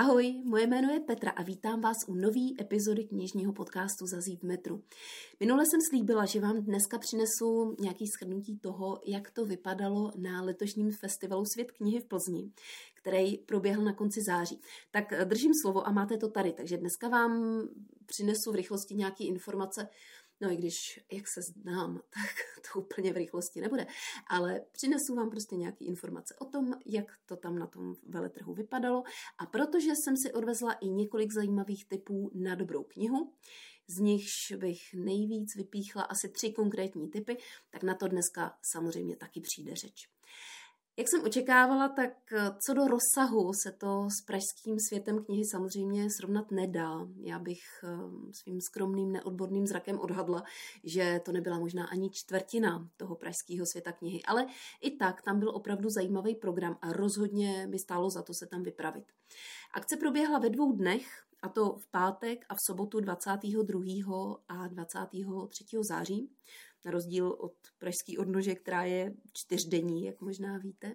Ahoj, moje jméno je Petra a vítám vás u nové epizody knižního podcastu Zazí v metru. Minule jsem slíbila, že vám dneska přinesu nějaký shrnutí toho, jak to vypadalo na letošním festivalu Svět knihy v Plzni, který proběhl na konci září. Tak držím slovo a máte to tady, takže dneska vám přinesu v rychlosti nějaké informace No i když, jak se znám, tak to úplně v rychlosti nebude. Ale přinesu vám prostě nějaké informace o tom, jak to tam na tom veletrhu vypadalo. A protože jsem si odvezla i několik zajímavých typů na dobrou knihu, z nichž bych nejvíc vypíchla asi tři konkrétní typy, tak na to dneska samozřejmě taky přijde řeč. Jak jsem očekávala, tak eh, co do rozsahu se to s pražským světem knihy samozřejmě srovnat nedá. Já bych eh, svým skromným neodborným zrakem odhadla, že to nebyla možná ani čtvrtina toho pražského světa knihy, ale i tak tam byl opravdu zajímavý program a rozhodně by stálo za to se tam vypravit. Akce proběhla ve dvou dnech, a to v pátek a v sobotu 22. a 23. září na rozdíl od pražské odnože, která je čtyřdenní, jak možná víte.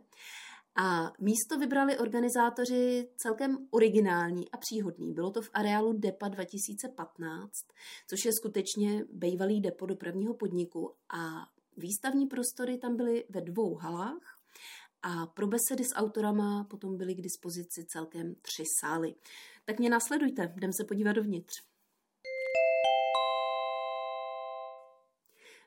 A místo vybrali organizátoři celkem originální a příhodný. Bylo to v areálu DEPA 2015, což je skutečně bývalý depo dopravního podniku a výstavní prostory tam byly ve dvou halách a pro besedy s autorama potom byly k dispozici celkem tři sály. Tak mě následujte, jdem se podívat dovnitř.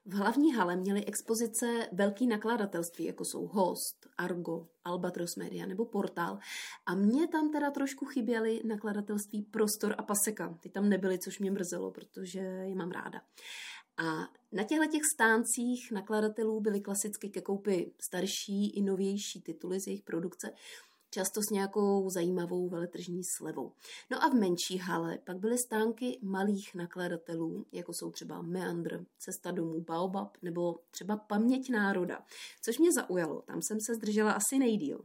V hlavní hale měly expozice velký nakladatelství, jako jsou Host, Argo, Albatros Media nebo Portál. A mě tam teda trošku chyběly nakladatelství Prostor a Paseka. Ty tam nebyly, což mě mrzelo, protože je mám ráda. A na těchto těch stáncích nakladatelů byly klasicky ke koupi starší i novější tituly z jejich produkce, často s nějakou zajímavou veletržní slevou. No a v menší hale pak byly stánky malých nakladatelů, jako jsou třeba Meandr, Cesta domů, Baobab nebo třeba Paměť národa, což mě zaujalo. Tam jsem se zdržela asi nejdíl.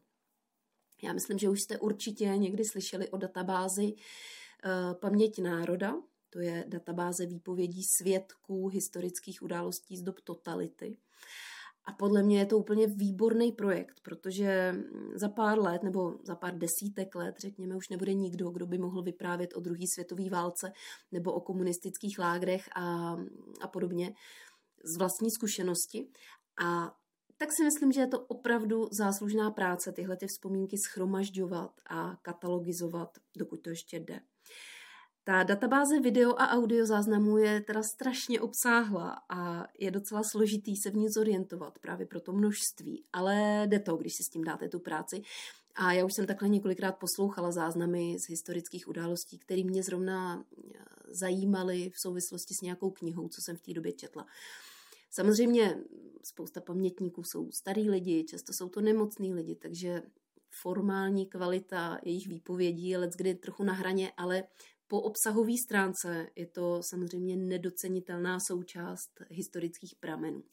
Já myslím, že už jste určitě někdy slyšeli o databázi uh, Paměť národa, to je databáze výpovědí svědků historických událostí z dob totality. A podle mě je to úplně výborný projekt, protože za pár let nebo za pár desítek let, řekněme, už nebude nikdo, kdo by mohl vyprávět o druhé světové válce nebo o komunistických lágrech a, a podobně z vlastní zkušenosti. A tak si myslím, že je to opravdu záslužná práce tyhle ty vzpomínky schromažďovat a katalogizovat, dokud to ještě jde. Ta databáze video a audio záznamů je teda strašně obsáhla a je docela složitý se v ní zorientovat právě pro to množství, ale jde to, když si s tím dáte tu práci. A já už jsem takhle několikrát poslouchala záznamy z historických událostí, které mě zrovna eh, zajímaly v souvislosti s nějakou knihou, co jsem v té době četla. Samozřejmě spousta pamětníků jsou starý lidi, často jsou to nemocní lidi, takže formální kvalita jejich výpovědí je kdy trochu na hraně, ale po obsahové stránce je to samozřejmě nedocenitelná součást historických pramenů.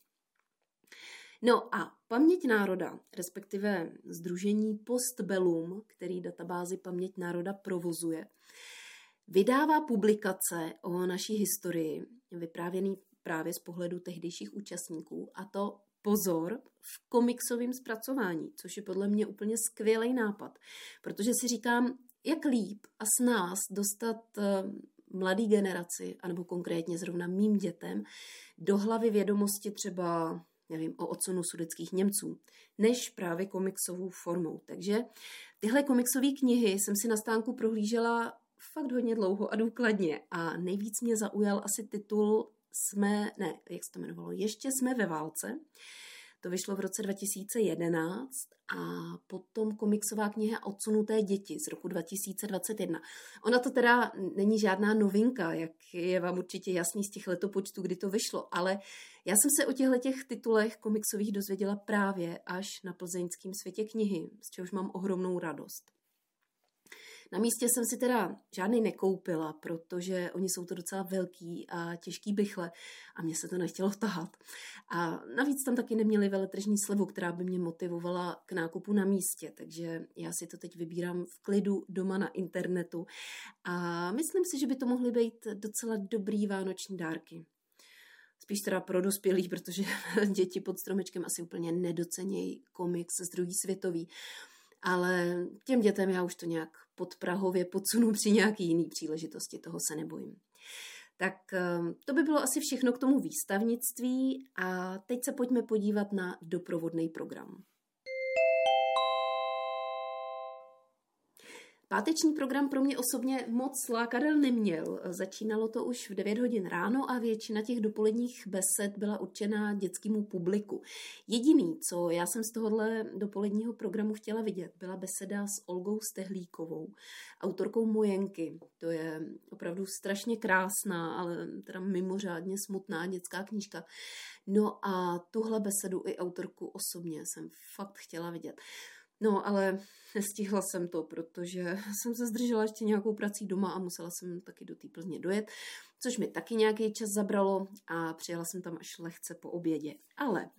No a Paměť národa, respektive Združení Postbellum, který databázi Paměť národa provozuje, vydává publikace o naší historii, vyprávěný právě z pohledu tehdejších účastníků, a to pozor v komiksovém zpracování, což je podle mě úplně skvělý nápad, protože si říkám, jak líp a s nás dostat eh, mladý generaci, anebo konkrétně zrovna mým dětem, do hlavy vědomosti třeba nevím, o odsunu sudeckých Němců, než právě komiksovou formou. Takže tyhle komiksové knihy jsem si na stánku prohlížela fakt hodně dlouho a důkladně a nejvíc mě zaujal asi titul Jsme, ne, jak se to jmenovalo, Ještě jsme ve válce, to vyšlo v roce 2011 a potom komiksová kniha Odsunuté děti z roku 2021. Ona to teda není žádná novinka, jak je vám určitě jasný z těch letopočtů, kdy to vyšlo, ale já jsem se o těchto těch titulech komiksových dozvěděla právě až na plzeňském světě knihy, z čehož mám ohromnou radost. Na místě jsem si teda žádný nekoupila, protože oni jsou to docela velký a těžký bychle a mě se to nechtělo tahat. A navíc tam taky neměli veletržní slevu, která by mě motivovala k nákupu na místě, takže já si to teď vybírám v klidu doma na internetu a myslím si, že by to mohly být docela dobrý vánoční dárky spíš teda pro dospělých, protože děti pod stromečkem asi úplně nedocenějí komiks z druhý světový. Ale těm dětem já už to nějak pod Prahově podsunu při nějaký jiný příležitosti, toho se nebojím. Tak ehm, to by bylo asi všechno k tomu výstavnictví a teď se pojďme podívat na doprovodný program. Páteční program pro mě osobně moc lákadel neměl. Začínalo to už v 9 hodin ráno a většina těch dopoledních besed byla určená dětskému publiku. Jediný, co já jsem z tohohle dopoledního programu chtěla vidět, byla beseda s Olgou Stehlíkovou, autorkou Mojenky. To je opravdu strašně krásná, ale teda mimořádně smutná dětská knížka. No a tuhle besedu i autorku osobně jsem fakt chtěla vidět. No, ale nestihla jsem to, protože jsem se zdržela ještě nějakou prací doma a musela jsem taky do té Plzně dojet, což mi taky nějaký čas zabralo a přijela jsem tam až lehce po obědě. Ale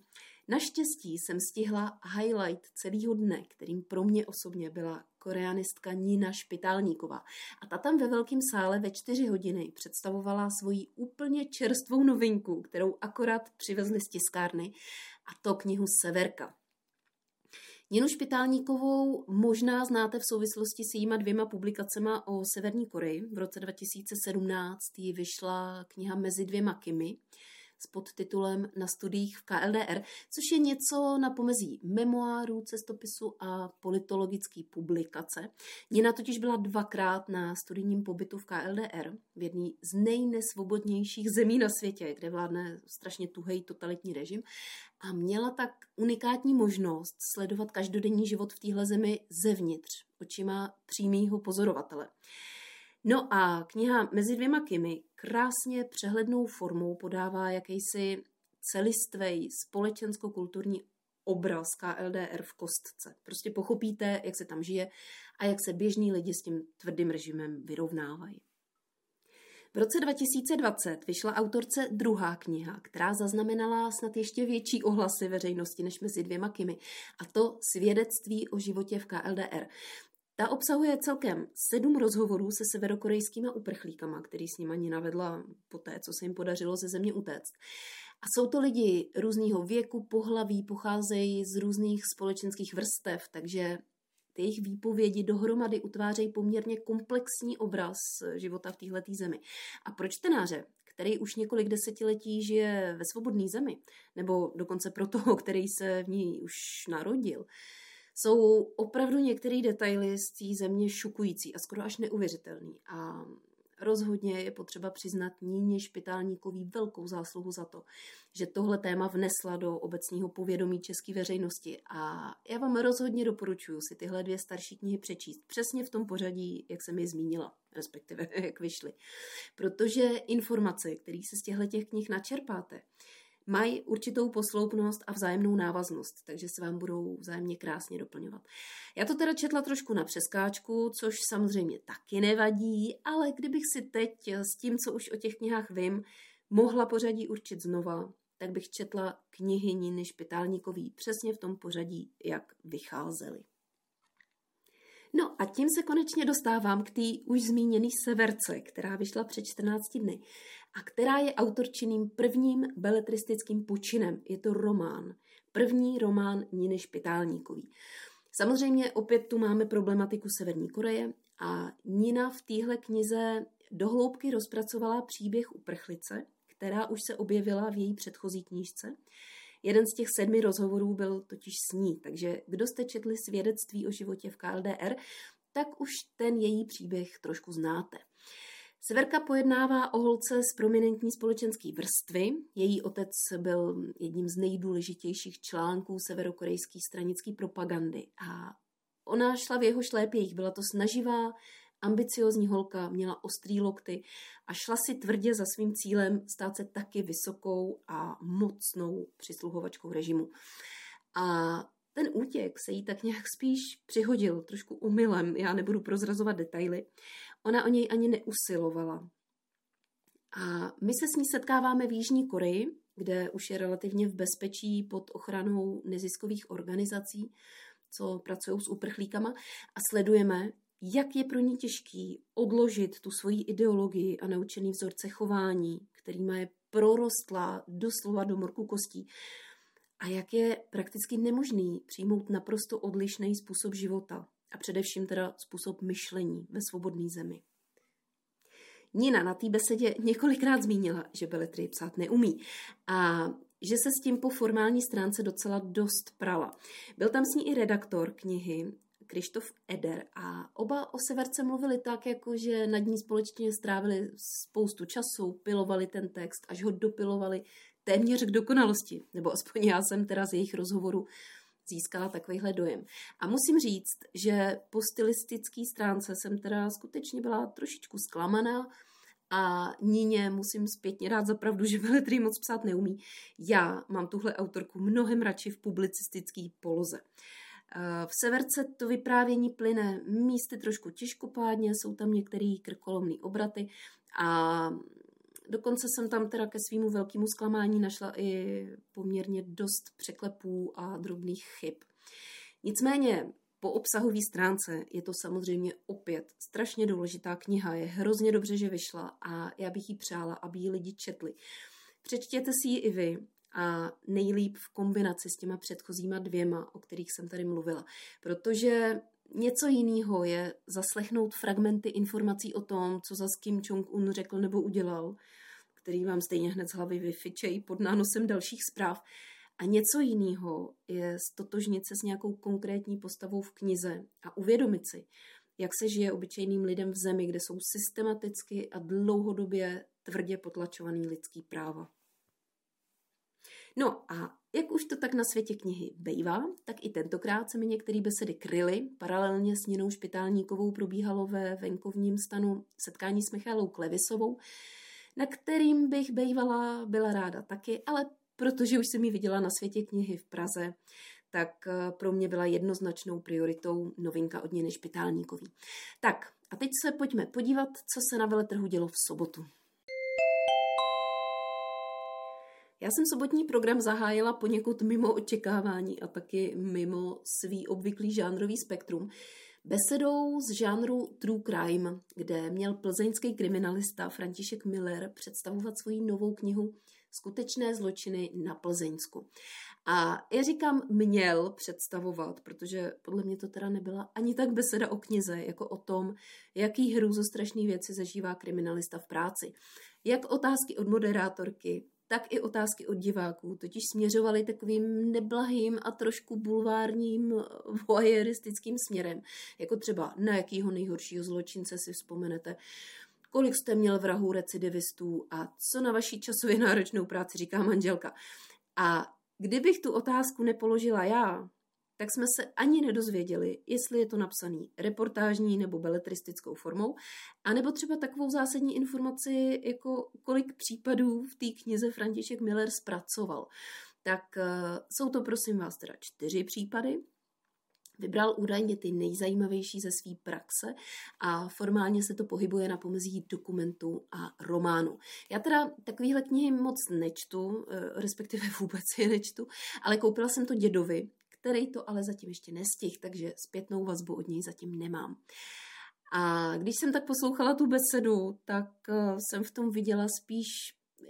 Naštěstí jsem stihla highlight celého dne, kterým pro mě osobně byla koreanistka Nina Špitálníková. A ta tam ve velkém sále ve čtyři hodiny představovala svoji úplně čerstvou novinku, kterou akorát přivezli z tiskárny, a to knihu Severka. Něnu Špitálníkovou možná znáte v souvislosti s jejíma dvěma publikacema o Severní Koreji. V roce 2017 jí vyšla kniha Mezi dvěma Kimi s podtitulem Na studiích v KLDR, což je něco na pomezí memoáru, cestopisu a politologické publikace. Nina totiž byla dvakrát na studijním pobytu v KLDR, v jedné z nejnesvobodnějších zemí na světě, kde vládne strašně tuhej totalitní režim a měla tak unikátní možnost sledovat každodenní život v téhle zemi zevnitř, očima přímého pozorovatele. No a kniha Mezi dvěma Kimi krásně přehlednou formou podává jakýsi celistvej společensko-kulturní obraz KLDR v kostce. Prostě pochopíte, jak se tam žije a jak se běžní lidi s tím tvrdým režimem vyrovnávají. V roce 2020 vyšla autorce druhá kniha, která zaznamenala snad ještě větší ohlasy veřejnosti než mezi dvěma Kimi, a to Svědectví o životě v KLDR. Ta obsahuje celkem sedm rozhovorů se severokorejskýma uprchlíkama, který s nimi navedla po té, co se jim podařilo ze země utéct. A jsou to lidi různého věku, pohlaví, pocházejí z různých společenských vrstev, takže ty jejich výpovědi dohromady utvářejí poměrně komplexní obraz života v této zemi. A pro čtenáře, který už několik desetiletí žije ve svobodné zemi, nebo dokonce pro toho, který se v ní už narodil, jsou opravdu některé detaily z té země šokující a skoro až neuvěřitelný. A rozhodně je potřeba přiznat Níně Špitálníkový velkou zásluhu za to, že tohle téma vnesla do obecního povědomí české veřejnosti. A já vám rozhodně doporučuji si tyhle dvě starší knihy přečíst. Přesně v tom pořadí, jak jsem je zmínila, respektive jak vyšly. Protože informace, které se z těchto těch knih načerpáte, mají určitou posloupnost a vzájemnou návaznost, takže se vám budou vzájemně krásně doplňovat. Já to teda četla trošku na přeskáčku, což samozřejmě taky nevadí, ale kdybych si teď s tím, co už o těch knihách vím, mohla pořadí určit znova, tak bych četla knihy Niny Špitálníkový přesně v tom pořadí, jak vycházely. No a tím se konečně dostávám k té už zmíněné severce, která vyšla před 14 dny a která je autorčiným prvním beletristickým počinem. Je to román. První román Niny Špitálníkový. Samozřejmě opět tu máme problematiku Severní Koreje a Nina v téhle knize dohloubky rozpracovala příběh uprchlice, která už se objevila v její předchozí knížce. Jeden z těch sedmi rozhovorů byl totiž s ní, takže kdo jste četli svědectví o životě v KLDR, tak už ten její příběh trošku znáte. Severka pojednává o holce z prominentní společenské vrstvy. Její otec byl jedním z nejdůležitějších článků severokorejské stranické propagandy a ona šla v jeho šlépějích. Byla to snaživá, ambiciozní holka, měla ostrý lokty a šla si tvrdě za svým cílem stát se taky vysokou a mocnou přisluhovačkou režimu. A ten útěk se jí tak nějak spíš přihodil, trošku umylem, já nebudu prozrazovat detaily. Ona o něj ani neusilovala. A my se s ní setkáváme v Jižní Koreji, kde už je relativně v bezpečí pod ochranou neziskových organizací, co pracují s uprchlíkama a sledujeme, jak je pro ní těžký odložit tu svoji ideologii a naučený vzorce chování, kterýma je prorostlá doslova do morku kostí a jak je prakticky nemožný přijmout naprosto odlišný způsob života a především teda způsob myšlení ve svobodné zemi. Nina na té besedě několikrát zmínila, že beletry psát neumí a že se s tím po formální stránce docela dost prala. Byl tam s ní i redaktor knihy Krištof Eder a oba o Severce mluvili tak, jako že nad ní společně strávili spoustu času, pilovali ten text, až ho dopilovali téměř k dokonalosti, nebo aspoň já jsem teda z jejich rozhovoru získala takovýhle dojem. A musím říct, že po stylistické stránce jsem teda skutečně byla trošičku zklamaná a Níně musím zpětně dát za pravdu, že veletry moc psát neumí. Já mám tuhle autorku mnohem radši v publicistické poloze. Eh, v severce to vyprávění plyne místy trošku těžkopádně, jsou tam některé krkolomné obraty a dokonce jsem tam teda ke svýmu velkému zklamání našla i poměrně dost překlepů a drobných chyb. Nicméně po obsahové stránce je to samozřejmě opět strašně důležitá kniha, je hrozně dobře, že vyšla a já bych jí přála, aby ji lidi četli. Přečtěte si ji i vy a nejlíp v kombinaci s těma předchozíma dvěma, o kterých jsem tady mluvila. Protože něco jiného je zaslechnout fragmenty informací o tom, co za Kim Jong-un řekl nebo udělal, který vám stejně hned z hlavy vyfičejí pod nánosem dalších zpráv. A něco jiného je stotožnit se s nějakou konkrétní postavou v knize a uvědomit si, jak se žije obyčejným lidem v zemi, kde jsou systematicky a dlouhodobě tvrdě potlačovaný lidský práva. No a jak už to tak na světě knihy bejvá, tak i tentokrát se mi některé besedy kryly. Paralelně s Ninou Špitálníkovou probíhalo ve venkovním stanu setkání s Michalou Klevisovou, na kterým bych bejvala byla ráda taky, ale protože už jsem ji viděla na světě knihy v Praze, tak eh, pro mě byla jednoznačnou prioritou novinka od Niny Špitálníkový. Tak a teď se pojďme podívat, co se na veletrhu dělo v sobotu. Já jsem sobotní program zahájila poněkud mimo očekávání a taky mimo svý obvyklý žánrový spektrum. Besedou z žánru True Crime, kde měl plzeňský kriminalista František Miller představovat svoji novou knihu Skutečné zločiny na Plzeňsku. A já říkám měl představovat, protože podle mě to teda nebyla ani tak beseda o knize, jako o tom, jaký strašné věci zažívá kriminalista v práci. Jak otázky od moderátorky, tak i otázky od diváků totiž směřovaly takovým neblahým a trošku bulvárním voyeuristickým směrem, jako třeba na jakýho nejhoršího zločince si vzpomenete, kolik jste měl vrahů recidivistů a co na vaší časově náročnou práci říká manželka. A kdybych tu otázku nepoložila já, tak jsme se ani nedozvěděli, jestli je to napsaný reportážní nebo beletristickou formou, anebo třeba takovou zásadní informaci, jako kolik případů v té knize František Miller zpracoval. Tak uh, jsou to prosím vás teda čtyři případy, Vybral údajně ty nejzajímavější ze své praxe a formálně se to pohybuje na pomezí dokumentu a románu. Já teda takovýhle knihy moc nečtu, eh, respektive vůbec je nečtu, ale koupila jsem to dědovi, který to ale zatím ještě nestih, takže zpětnou vazbu od něj zatím nemám. A když jsem tak poslouchala tu besedu, tak eh, jsem v tom viděla spíš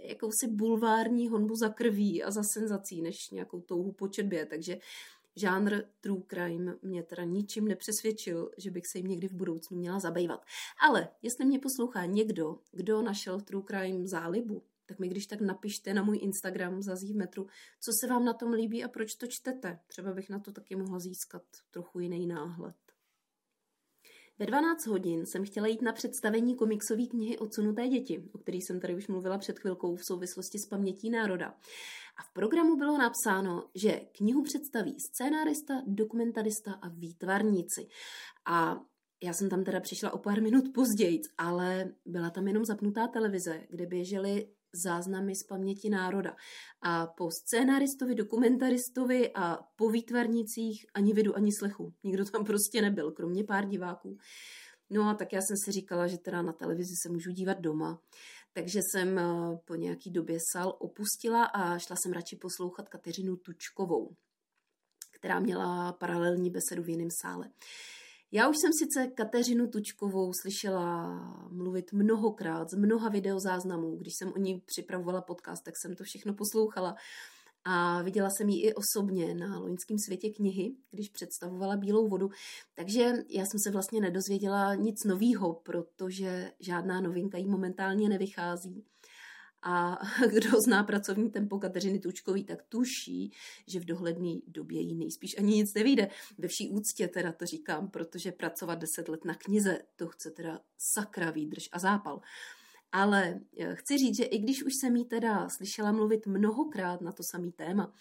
jakousi bulvární honbu za krví a za senzací, než nějakou touhu po četbě, takže žánr true crime mě teda ničím nepřesvědčil, že bych se jim někdy v budoucnu měla zabývat. Ale jestli mě poslouchá někdo, kdo našel true crime zálibu, tak mi když tak napište na můj Instagram Zazí v metru, co se vám na tom líbí a proč to čtete. Třeba bych na to taky mohla získat trochu jiný náhled. Ve 12 hodin jsem chtěla jít na představení komiksové knihy Odsunuté děti, o kterých jsem tady už mluvila před chvilkou v souvislosti s pamětí národa. A v programu bylo napsáno, že knihu představí scénárista, dokumentarista a výtvarníci. A já jsem tam teda přišla o pár minut později, ale byla tam jenom zapnutá televize, kde běžely záznamy z paměti národa. A po scénaristovi, dokumentaristovi a po výtvarnicích ani vidu, ani slechu. Nikdo tam prostě nebyl, kromě pár diváků. No a tak já jsem si říkala, že teda na televizi se můžu dívat doma. Takže jsem eh, po nějaký době sál opustila a šla jsem radši poslouchat Kateřinu Tučkovou, která měla paralelní besedu v jiném sále. Já už jsem sice Kateřinu Tučkovou slyšela mluvit mnohokrát z mnoha videozáznamů. Když jsem o ní připravovala podcast, tak jsem to všechno poslouchala. a viděla jsem ji i osobně na loňském světě knihy, když představovala Bílou vodu. Takže já jsem se vlastně nedozvěděla nic novýho, protože žádná novinka jí momentálně nevychází. A kdo zná pracovní tempo Kateřiny Tučkový, tak tuší, že v dohledné době jí nejspíš ani nic nevíde. Ve vší úctě teda to říkám, protože pracovat deset let na knize, to chce teda sakra výdrž a zápal. Ale eh, chci říct, že i když už jsem jí teda slyšela mluvit mnohokrát na to samý téma,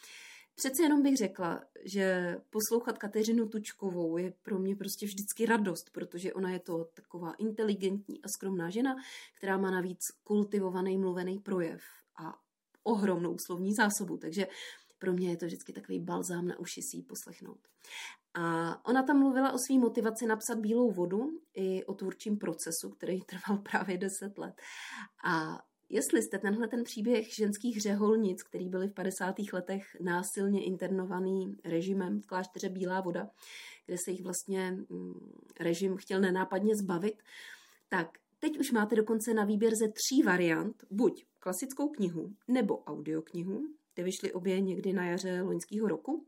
Přece jenom bych řekla, že poslouchat Kateřinu Tučkovou je pro mě prostě vždycky radost, protože ona je to taková inteligentní a skromná žena, která má navíc kultivovaný mluvený projev a ohromnou slovní zásobu, takže pro mě je to vždycky takový balzám na uši si ji poslechnout. A ona tam mluvila o své motivaci napsat Bílou vodu i o tvůrčím procesu, který trval právě 10 let. A Jestli jste tenhle ten příběh ženských řeholnic, který byly v 50. letech násilně internovaný režimem v klášteře Bílá voda, kde se jich vlastně mm, režim chtěl nenápadně zbavit, tak teď už máte dokonce na výběr ze tří variant, buď klasickou knihu nebo audioknihu, ty vyšly obě někdy na jaře loňského roku,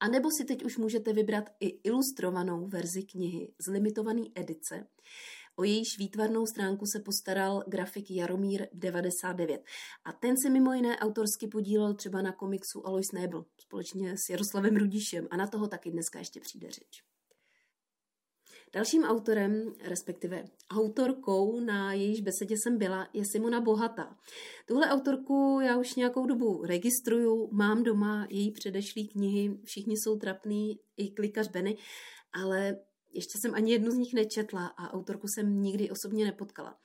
a nebo si teď už můžete vybrat i ilustrovanou verzi knihy z limitované edice, O jejíž výtvarnou stránku se postaral grafik Jaromír 99. A ten se mimo jiné autorsky podílel třeba na komiksu Alois Nebel společně s Jaroslavem Rudišem a na toho taky dneska ještě přijde řeč. Dalším autorem, respektive autorkou, na jejíž besedě jsem byla, je Simona Bohatá. Tuhle autorku já už nějakou dobu registruju, mám doma její předešlý knihy, všichni jsou trapný, i klikař Benny, ale ještě jsem ani jednu z nich nečetla a autorku jsem nikdy osobně nepotkala.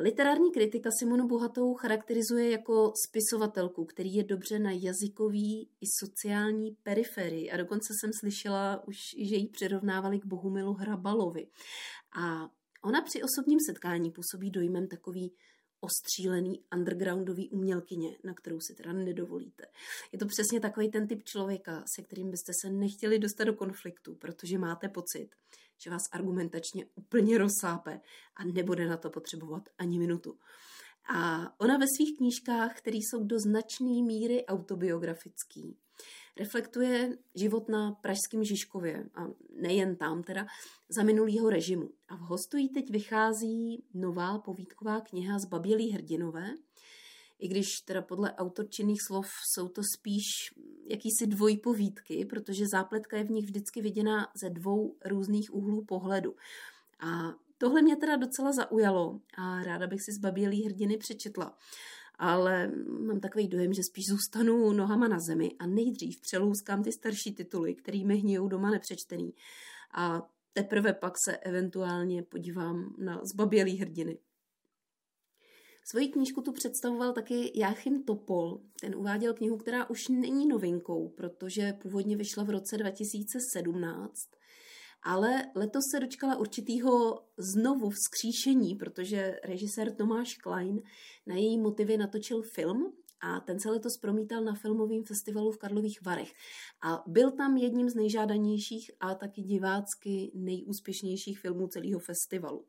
Literární kritika Simonu Bohatou charakterizuje jako spisovatelku, který je dobře na jazykový i sociální periferii. A dokonce jsem slyšela už, že ji přirovnávali k Bohumilu Hrabalovi. A ona při osobním setkání působí dojmem takový ostřílený undergroundový umělkyně, na kterou si teda nedovolíte. Je to přesně takový ten typ člověka, se kterým byste se nechtěli dostat do konfliktu, protože máte pocit, že vás argumentačně úplně rozsápe a nebude na to potřebovat ani minutu. A ona ve svých knížkách, které jsou do značné míry autobiografický, reflektuje život na pražském Žižkově a nejen tam teda za minulýho režimu. A v Hostují teď vychází nová povídková kniha z Babělý hrdinové, i když teda podle autorčinných slov jsou to spíš jakýsi dvojpovídky, protože zápletka je v nich vždycky viděna ze dvou různých úhlů pohledu. A tohle mě teda docela zaujalo a ráda bych si z Babělý hrdiny přečetla ale mám takový dojem, že spíš zůstanu nohama na zemi a nejdřív přelouskám ty starší tituly, který mi hníjou doma nepřečtený. A teprve pak se eventuálně podívám na zbabělý hrdiny. Svoji knížku tu představoval taky Jáchym Topol. Ten uváděl knihu, která už není novinkou, protože původně vyšla v roce 2017 ale letos se dočkala určitýho znovu vzkříšení, protože režisér Tomáš Klein na její motivy natočil film a ten se letos promítal na filmovém festivalu v Karlových Varech. A byl tam jedním z nejžádanějších a taky divácky nejúspěšnějších filmů celého festivalu.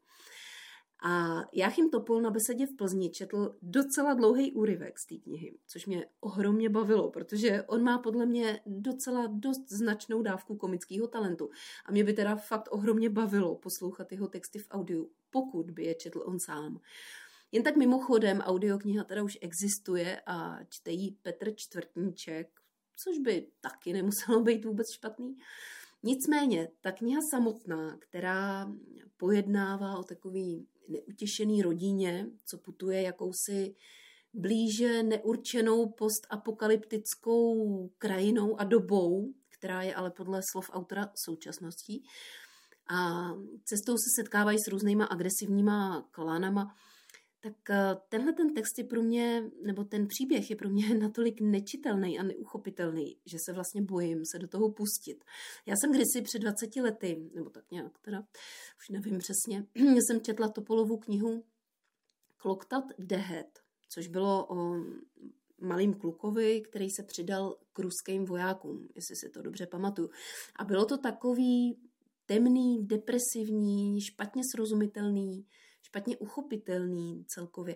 A Jáchym Topol na besedě v Plzni četl docela dlouhý úryvek z té knihy, což mě ohromně bavilo, protože on má podle mě docela dost značnou dávku komického talentu. A mě by teda fakt ohromně bavilo poslouchat jeho texty v audiu, pokud by je četl on sám. Jen tak mimochodem, audiokniha teda už existuje a čte jí Petr Čtvrtníček, což by taky nemuselo být vůbec špatný. Nicméně, ta kniha samotná, která pojednává o takový neutěšený rodině, co putuje jakousi blíže neurčenou postapokalyptickou krajinou a dobou, která je ale podle slov autora současností. A cestou se setkávají s různýma agresivníma klanama, tak eh, tenhle ten text je pro mě, nebo ten příběh je pro mě natolik nečitelný a neuchopitelný, že se vlastně bojím se do toho pustit. Já jsem kdysi před 20 lety, nebo tak nějak teda, už nevím přesně, jsem četla Topolovu knihu Kloktat Dehet, což bylo o malým klukovi, který se přidal k ruským vojákům, jestli si to dobře pamatuju. A bylo to takový temný, depresivní, špatně srozumitelný, špatně uchopitelný celkově.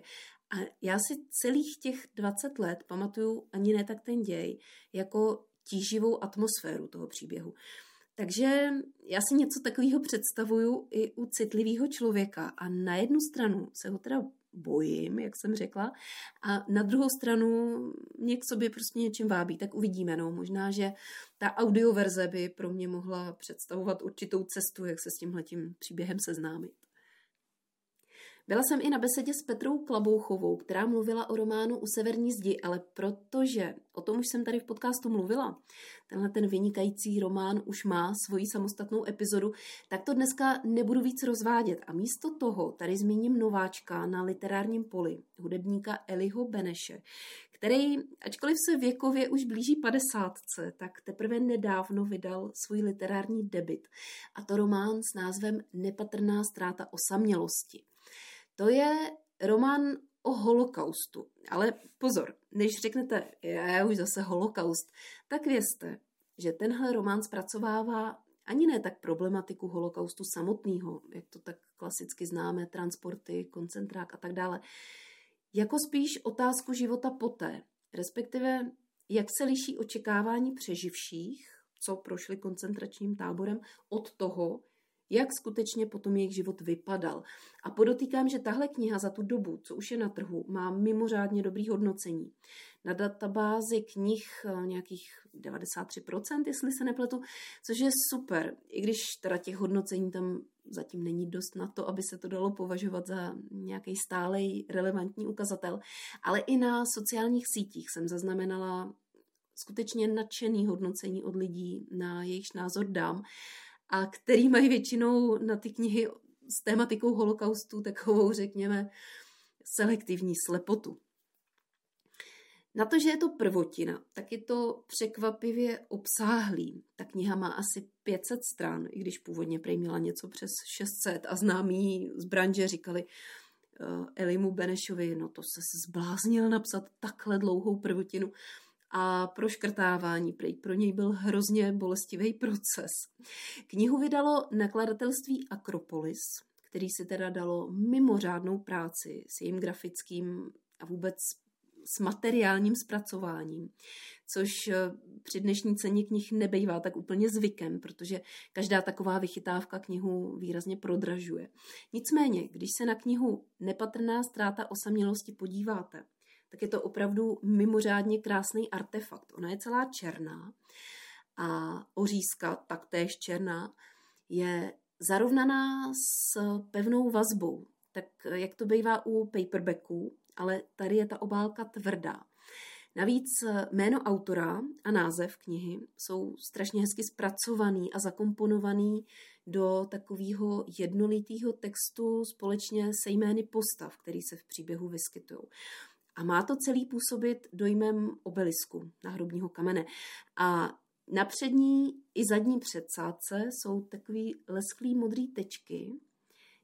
A já si celých těch 20 let pamatuju ani ne tak ten děj, jako tíživou atmosféru toho příběhu. Takže já si něco takového představuju i u citlivého člověka a na jednu stranu se ho teda bojím, jak jsem řekla, a na druhou stranu mě k sobě prostě něčím vábí, tak uvidíme. No. Možná, že ta audioverze by pro mě mohla představovat určitou cestu, jak se s tímhletím příběhem seznámit. Byla jsem i na besedě s Petrou Klabouchovou, která mluvila o románu U severní zdi, ale protože o tom už jsem tady v podcastu mluvila, tenhle ten vynikající román už má svoji samostatnou epizodu, tak to dneska nebudu víc rozvádět a místo toho tady zmíním nováčka na literárním poli, hudebníka Eliho Beneše, který, ačkoliv se věkově už blíží padesátce, tak teprve nedávno vydal svůj literární debit. A to román s názvem Nepatrná ztráta osamělosti. To je román o holokaustu. Ale pozor, než řeknete, já už zase holokaust, tak vězte, že tenhle román zpracovává ani ne tak problematiku holokaustu samotného, jak to tak klasicky známe, transporty, koncentrák a tak dále, jako spíš otázku života poté, respektive jak se liší očekávání přeživších, co prošli koncentračním táborem, od toho, jak skutečně potom jejich život vypadal. A podotýkám, že tahle kniha za tu dobu, co už je na trhu, má mimořádně dobrý hodnocení. Na databázi knih eh, nějakých 93%, jestli se nepletu, což je super, i když teda těch hodnocení tam zatím není dost na to, aby se to dalo považovat za nějaký stálej relevantní ukazatel, ale i na sociálních sítích jsem zaznamenala skutečně nadšený hodnocení od lidí, na jejichž názor dám a který mají většinou na ty knihy s tématikou holokaustu takovou, řekněme, selektivní slepotu. Na to, že je to prvotina, tak je to překvapivě obsáhlý. Ta kniha má asi 500 stran, i když původně prej měla něco přes 600 a známí z branže říkali uh, Elimu Benešovi, no to se zbláznil napsat takhle dlouhou prvotinu a proškrtávání prej pro něj byl hrozně bolestivý proces. Knihu vydalo nakladatelství Akropolis, který si teda dalo mimořádnou práci s jejím grafickým a vůbec s materiálním zpracováním, což eh, při dnešní ceně knih nebejvá tak úplně zvykem, protože každá taková vychytávka knihu výrazně prodražuje. Nicméně, když se na knihu Nepatrná ztráta osamělosti podíváte, tak je to opravdu mimořádně krásný artefakt. Ona je celá černá a ořízka, taktéž černá, je zarovnaná s pevnou vazbou, tak jak to bývá u paperbacků, ale tady je ta obálka tvrdá. Navíc jméno autora a název knihy jsou strašně hezky zpracovaný a zakomponovaný do takového jednolitého textu společně se jmény postav, který se v příběhu vyskytují. A má to celý působit dojmem obelisku náhrobního kamene. A na přední i zadní předsádce jsou takový lesklý modrý tečky,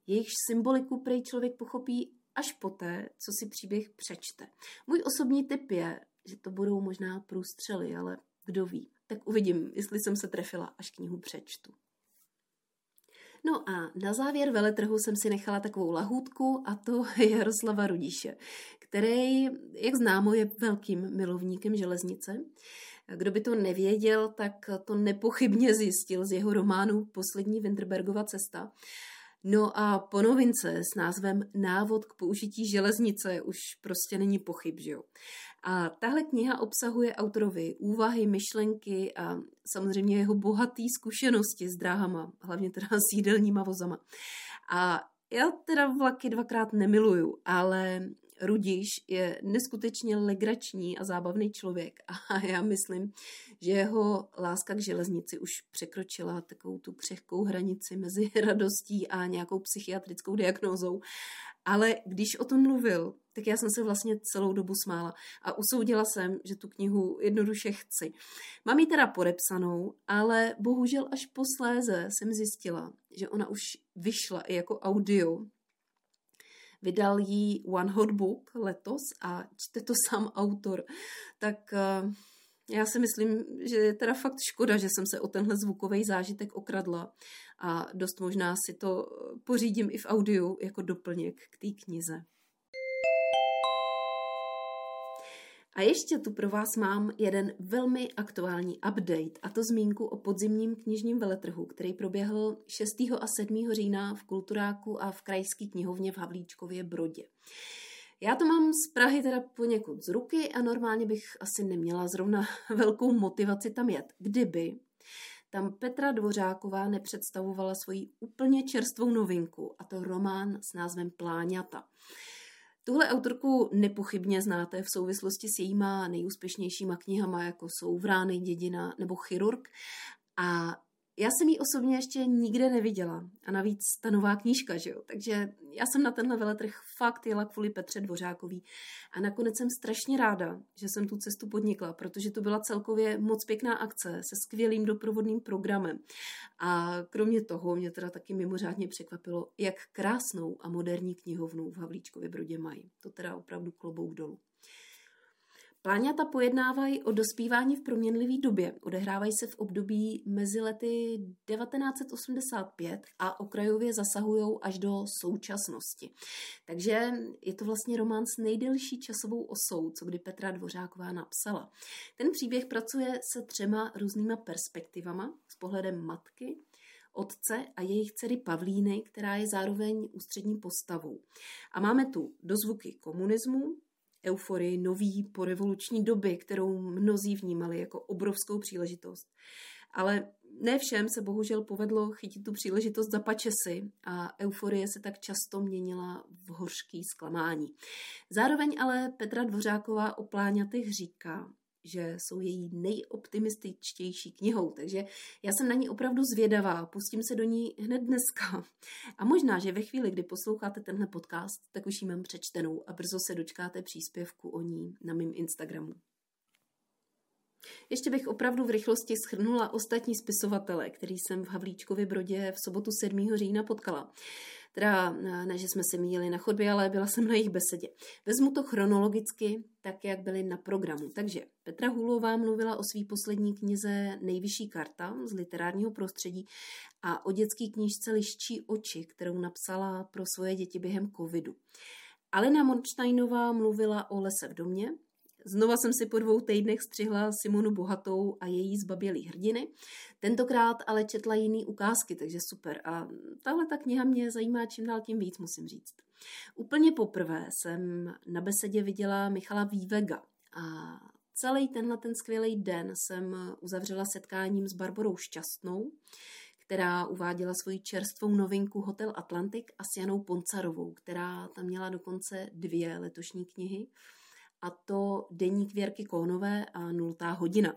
jejichž symboliku prej člověk pochopí až poté, co si příběh přečte. Můj osobní tip je, že to budou možná průstřely, ale kdo ví. Tak uvidím, jestli jsem se trefila, až knihu přečtu. No a na závěr veletrhu jsem si nechala takovou lahůdku a to Jaroslava Rudíše, který, jak známo, je velkým milovníkem železnice. Kdo by to nevěděl, tak to nepochybně zjistil z jeho románu Poslední Winterbergova cesta. No a po novince s názvem Návod k použití železnice už prostě není pochyb, že jo. A tahle kniha obsahuje autorovi úvahy, myšlenky a samozřejmě jeho bohatý zkušenosti s dráhama, hlavně teda s jídelníma vozama. A já teda vlaky dvakrát nemiluju, ale Rudíš je neskutečně legrační a zábavný člověk a já myslím, že jeho láska k železnici už překročila takovou tu křehkou hranici mezi radostí a nějakou psychiatrickou diagnózou. Ale když o tom mluvil, tak já jsem se vlastně celou dobu smála a usoudila jsem, že tu knihu jednoduše chci. Mám ji teda podepsanou, ale bohužel až posléze jsem zjistila, že ona už vyšla i jako audio Vydal jí One Hot Book letos a čte to sám autor. Tak uh, Já si myslím, že je teda fakt škoda, že jsem se o tenhle zvukový zážitek okradla a dost možná si to pořídím i v audiu jako doplněk k té knize. A ještě tu pro vás mám jeden velmi aktuální update, a to zmínku o podzimním knižním veletrhu, který proběhl 6. a 7. října v Kulturáku a v Krajské knihovně v Havlíčkově Brodě. Já to mám z Prahy teda poněkud z ruky a normálně bych asi neměla zrovna velkou motivaci tam jet. Kdyby tam Petra Dvořáková nepředstavovala svoji úplně čerstvou novinku, a to román s názvem Pláňata. Tuhle autorku nepochybně znáte v souvislosti s jejíma nejúspěšnějšíma knihama, jako jsou Vrány, dědina nebo Chirurg. A já jsem ji osobně ještě nikde neviděla. A navíc ta nová knížka, že jo. Takže já jsem na tenhle veletrh fakt jela kvůli Petře Dvořákový. A nakonec jsem strašně ráda, že jsem tu cestu podnikla, protože to byla celkově moc pěkná akce se skvělým doprovodným programem. A kromě toho mě teda taky mimořádně překvapilo, jak krásnou a moderní knihovnu v Havlíčkově Brodě mají. To teda opravdu klobouk dolů. Pláňata pojednávají o dospívání v proměnlivé době. Odehrávají se v období mezi lety 1985 a okrajově zasahují až do současnosti. Takže je to vlastně román s nejdelší časovou osou, co kdy Petra Dvořáková napsala. Ten příběh pracuje se třema různýma perspektivama z pohledem matky, otce a jejich dcery Pavlíny, která je zároveň ústřední postavou. A máme tu dozvuky komunismu, euforii nový porevoluční doby, kterou mnozí vnímali jako obrovskou příležitost. Ale ne všem se bohužel povedlo chytit tu příležitost za pačesy a euforie se tak často měnila v hořký zklamání. Zároveň ale Petra Dvořáková o pláňatech říká, že jsou její nejoptimističtější knihou, takže já jsem na ní opravdu zvědavá, pustím se do ní hned dneska. A možná, že ve chvíli, kdy posloucháte tenhle podcast, tak už ji mám přečtenou a brzo se dočkáte příspěvku o ní na mém Instagramu. Ještě bych opravdu v rychlosti schrnula ostatní spisovatele, který jsem v Havlíčkově Brodě v sobotu 7. října potkala. Teda ne, že jsme se míjeli na chodbě, ale byla jsem na jejich besedě. Vezmu to chronologicky, tak jak byly na programu. Takže Petra Hulová mluvila o své poslední knize Nejvyšší karta z literárního prostředí a o dětské knižce Liščí oči, kterou napsala pro svoje děti během covidu. Alena Monštejnová mluvila o lese v domě, Znova jsem si po dvou týdnech střihla Simonu Bohatou a její zbabělý hrdiny. Tentokrát ale četla jiný ukázky, takže super. A tahle ta kniha mě zajímá čím dál tím víc, musím říct. Úplně poprvé jsem na besedě viděla Michala Vývega a celý tenhle ten skvělý den jsem uzavřela setkáním s Barborou Šťastnou, která uváděla svoji čerstvou novinku Hotel Atlantik a s Janou Poncarovou, která tam měla dokonce dvě letošní knihy a to Deník Věrky Kónové a Nultá hodina.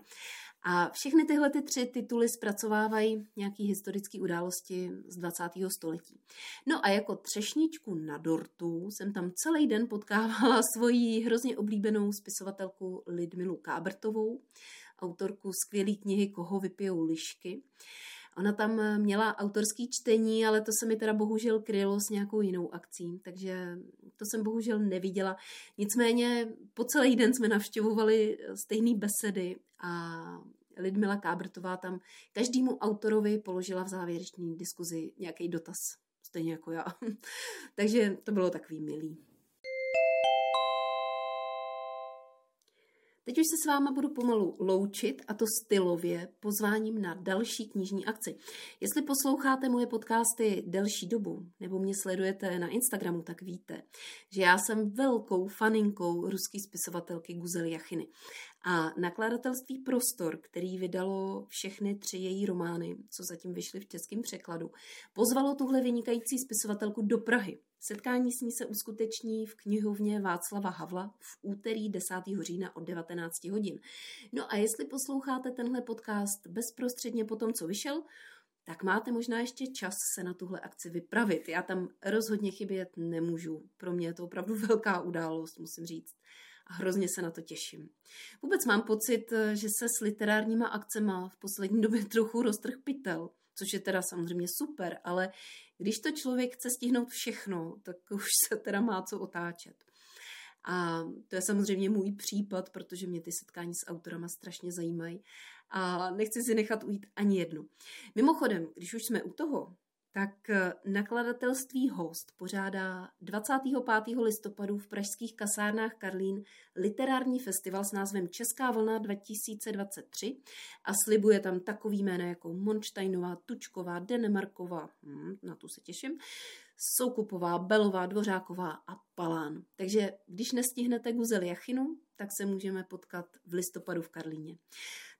A všechny tyhle ty tři tituly zpracovávají nějaké historické události z 20. století. No a jako třešničku na dortu jsem tam celý den potkávala svoji hrozně oblíbenou spisovatelku Lidmilu Kábrtovou, autorku skvělé knihy Koho vypijou lišky. Ona tam eh, měla autorský čtení, ale to se mi teda bohužel krylo s nějakou jinou akcí, takže to jsem bohužel neviděla. Nicméně po celý den jsme navštěvovali eh, stejné besedy a Lidmila Kábrtová tam každému autorovi položila v závěrečné diskuzi nějaký dotaz, stejně jako já. takže to bylo takový milý. Teď už se s váma budu pomalu loučit a to stylově pozváním na další knižní akci. Jestli posloucháte moje podcasty delší dobu nebo mě sledujete na Instagramu, tak víte, že já jsem velkou faninkou ruský spisovatelky Guzely Jachiny. A nakladatelství Prostor, který vydalo všechny tři její romány, co zatím vyšly v českém překladu, pozvalo tuhle vynikající spisovatelku do Prahy. Setkání s ní se uskuteční v knihovně Václava Havla v úterý 10. října od 19 hodin. No a jestli posloucháte tenhle podcast bezprostředně po tom, co vyšel, tak máte možná ještě čas se na tuhle akci vypravit. Já tam rozhodně chybět nemůžu. Pro mě je to opravdu velká událost, musím říct a hrozně se na to těším. Vůbec mám pocit, že se s literárníma akcema v poslední době trochu roztrh pytel, což je teda samozřejmě super, ale když to člověk chce stihnout všechno, tak už se teda má co otáčet. A to je samozřejmě můj případ, protože mě ty setkání s autorama strašně zajímají a nechci si nechat ujít ani jednu. Mimochodem, když už jsme u toho, tak eh, nakladatelství Host pořádá 25. listopadu v pražských kasárnách Karlín literární festival s názvem Česká vlna 2023 a slibuje tam takový jména jako Monštejnová, Tučková, Denemarková, hmm, na tu se těším, Soukupová, Belová, Dvořáková a Palán. Takže když nestihnete Guzel Jachinu, tak se můžeme potkat v listopadu v Karlíně.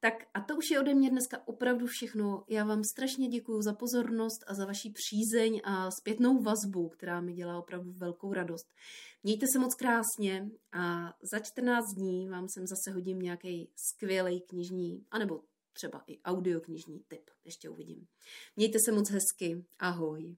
Tak a to už je ode mě dneska opravdu všechno. Já vám strašně děkuji za pozornost a za vaši přízeň a zpětnou vazbu, která mi dělá opravdu velkou radost. Mějte se moc krásně a za 14 dní vám sem zase hodím nějaký skvělý knižní, anebo třeba i audioknižní tip. Ještě uvidím. Mějte se moc hezky. Ahoj.